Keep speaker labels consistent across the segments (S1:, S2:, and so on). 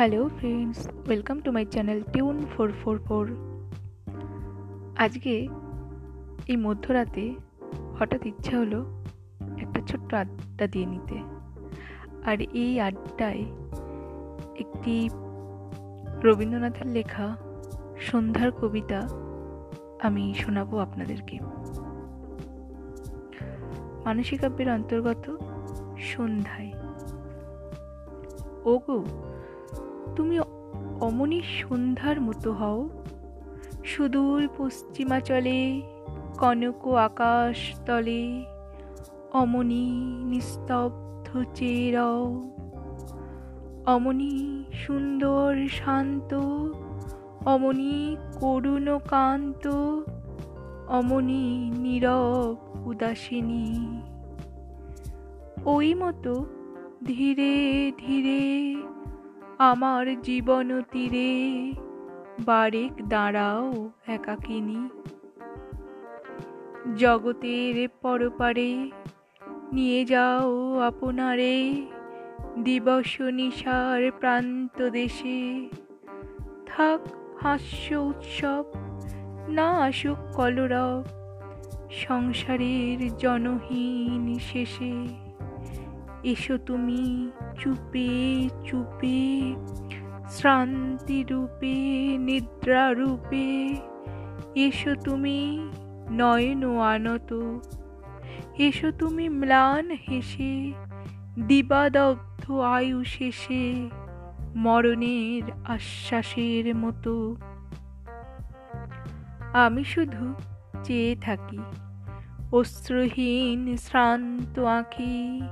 S1: Hello friends welcome to my channel tune four four four আজকে এই মধ্যরাতে হঠাৎ ইচ্ছা হলো একটা ছোট্ট আড্ডা দিয়ে নিতে। আর এই আড্ডায় একটি রবীন্দ্রনাথের লেখা সন্ধ্যার কবিতা আমি শোনাবো আপনাদেরকে। মানসিক কাব্যের অন্তর্গত সন্ধ্যায়। ওগো তুমি অমনি সন্ধ্যার মতো হও। সুদূর পশ্চিমাচলে, কনক আকাশ তলে অমনি নিস্তব্ধ চেরাও অমনি সুন্দর শান্ত, অমনি করুণ কান্ত, অমনি নীরব উদাসিনী। ওই মতো ধীরে ধীরে আমার জীবন তীরে, বারেক দাঁড়াও একাকিনী। জগতের পরপারে নিয়ে যাও আপনারে, দিবস নিশার প্রান্ত দেশে। থাক হাস্য উৎসব, না আসুক কলরব, সংসারের জনহীন শেষে। এসো তুমি চুপে চুপে শ্রান্তি রূপে নিদ্রা রূপে এসো তুমি নয়ন আনত। এসো তুমি ম্লান হেসে, দিবাদগ্ধ আয়ু শেষে, মরণের আশ্বাসের মতো। আমি শুধু চেয়ে থাকি অস্ত্রহীন শ্রান্ত আঁখি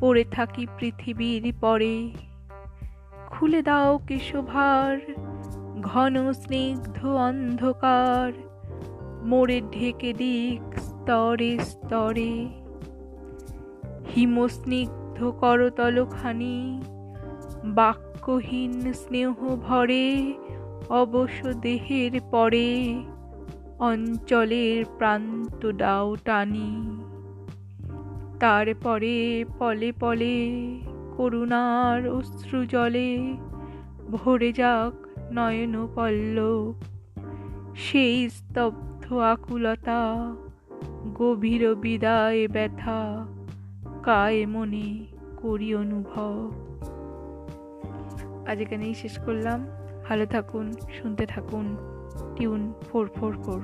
S1: পড়ে থাকি পৃথিবীর পরে। খুলে দাও কেশভার, ঘন স্নিগ্ধ অন্ধকার, মোড়ে ঢেকে দিক স্তরে স্তরে। হিমস্নিগ্ধ করতলখানি, বাক্যহীন স্নেহ ভরে অবশ্য দেহের পরে, অঞ্চলের প্রান্ত ডাও টানি। তারপরে পলে পলে করুণার অশ্রু জলে ভরে যাক নয়ন পল্লব। সেই স্তব্ধ আকুলতা, গভীর বিদায় ব্যথা কায় মনে করি অনুভব। আজ এখানেই শেষ করলাম। ভালো থাকুন, শুনতে থাকুন, টিউন ফোর ফোর ফোর।